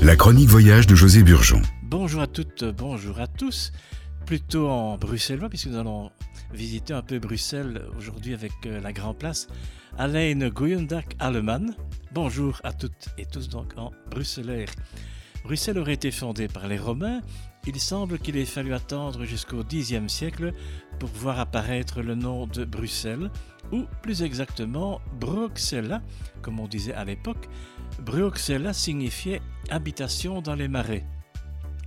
La chronique voyage de José Burgeon. Bonjour à toutes, bonjour à tous. Plutôt en bruxellois, puisque nous allons visiter un peu Bruxelles aujourd'hui avec euh, la Grand Place. Alain Goyendak Allemann. Bonjour à toutes et tous donc en bruxellaire. Bruxelles aurait été fondée par les Romains. Il semble qu'il ait fallu attendre jusqu'au Xe siècle pour voir apparaître le nom de Bruxelles, ou plus exactement Bruxella, comme on disait à l'époque. Bruxella signifiait habitation dans les marais.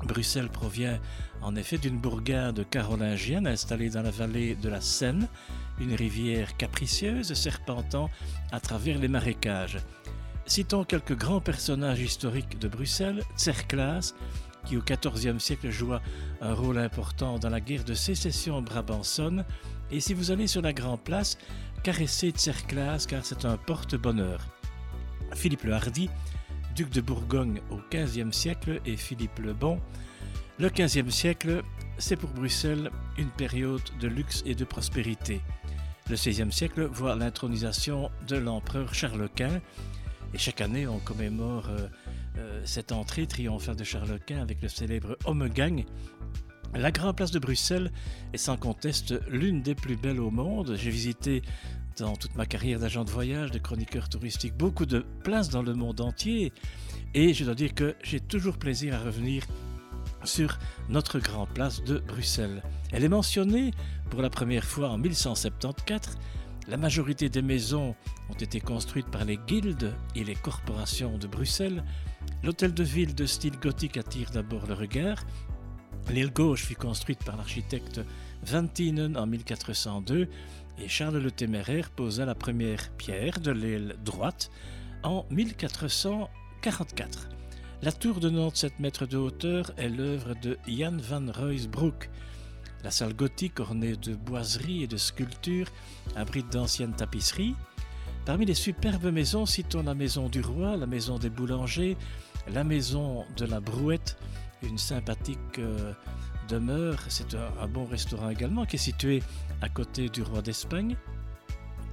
Bruxelles provient en effet d'une bourgade carolingienne installée dans la vallée de la Seine, une rivière capricieuse serpentant à travers les marécages. Citons quelques grands personnages historiques de Bruxelles, Tserclaes, qui au XIVe siècle joua un rôle important dans la guerre de sécession brabançonne, et si vous allez sur la Grand Place, caressez Tserclaes car c'est un porte-bonheur. Philippe le Hardy, duc de Bourgogne au XVe siècle, et Philippe le Bon. Le XVe siècle, c'est pour Bruxelles une période de luxe et de prospérité. Le XVIe siècle voit l'intronisation de l'empereur Charles Quint, et chaque année on commémore euh, cette entrée triomphale de Charles Quint avec le célèbre Homme-Gang. La Grande Place de Bruxelles est sans conteste l'une des plus belles au monde. J'ai visité dans toute ma carrière d'agent de voyage, de chroniqueur touristique, beaucoup de places dans le monde entier. Et je dois dire que j'ai toujours plaisir à revenir sur notre Grand Place de Bruxelles. Elle est mentionnée pour la première fois en 1174. La majorité des maisons ont été construites par les guildes et les corporations de Bruxelles. L'hôtel de ville de style gothique attire d'abord le regard. L'aile gauche fut construite par l'architecte Van Tienen en 1402 et Charles le Téméraire posa la première pierre de l'aile droite en 1444. La tour de 97 mètres de hauteur est l'œuvre de Jan van Ruysbroek. La salle gothique ornée de boiseries et de sculptures abrite d'anciennes tapisseries. Parmi les superbes maisons, citons la maison du roi, la maison des boulangers, la maison de la brouette, une sympathique euh, demeure, c'est un, bon restaurant également qui est situé à côté du roi d'Espagne.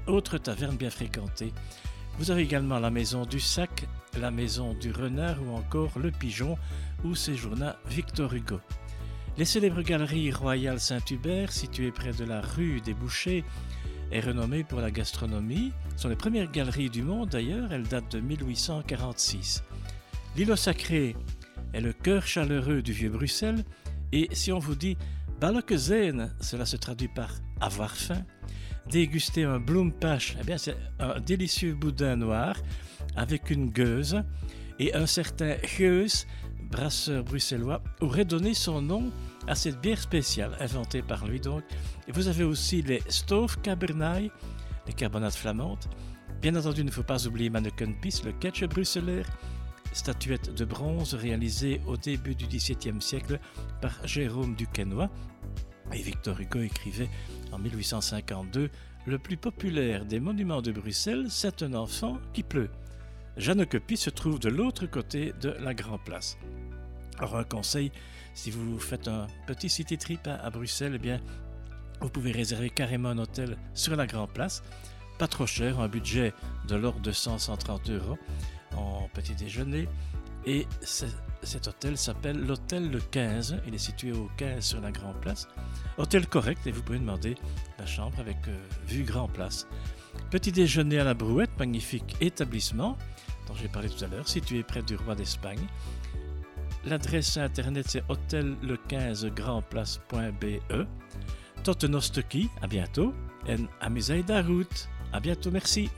Autre taverne bien fréquentée. Vous avez également la maison du sac, la maison du renard ou encore le pigeon où séjourna Victor Hugo. Les célèbres galeries royales Saint-Hubert, situées près de la rue des Bouchers, est renommée pour la gastronomie. Ce sont les premières galeries du monde d'ailleurs, elles datent de 1846. L'îlot sacré est le cœur chaleureux du vieux Bruxelles et si on vous dit Balokzen, cela se traduit par avoir faim. Déguster un Bloompash, eh bien c'est un délicieux boudin noir avec une gueuse. Et un certain Geus, brasseur bruxellois, aurait donné son nom à cette bière spéciale inventée par lui donc. Et vous avez aussi les Stove Cabernet, les carbonates flamandes. Bien entendu, il ne faut pas oublier Manneken Pis, le ketchup bruxellaire, statuette de bronze réalisée au début du XVIIe siècle par Jérôme Duquesnoy. Et Victor Hugo écrivait en 1852 Le plus populaire des monuments de Bruxelles, c'est un enfant qui pleut. Jeanne Copie se trouve de l'autre côté de la Grand Place. Alors un conseil, si vous faites un petit city trip à, Bruxelles, eh bien, vous pouvez réserver carrément un hôtel sur la Grand Place. Pas trop cher, un budget de l'ordre de 100-130 euros en petit déjeuner. Et cet hôtel s'appelle l'Hôtel Le 15. Il est situé au 15 sur la Grand Place. Hôtel correct et vous pouvez demander la chambre avec euh, vue Grand Place. Petit déjeuner à la Brouette, magnifique établissement dont j'ai parlé tout à l'heure, situé près du Roi d'Espagne. L'adresse internet c'est hôtel15grandplace.be. Totenostoki, à bientôt. En amusei route. À bientôt, merci.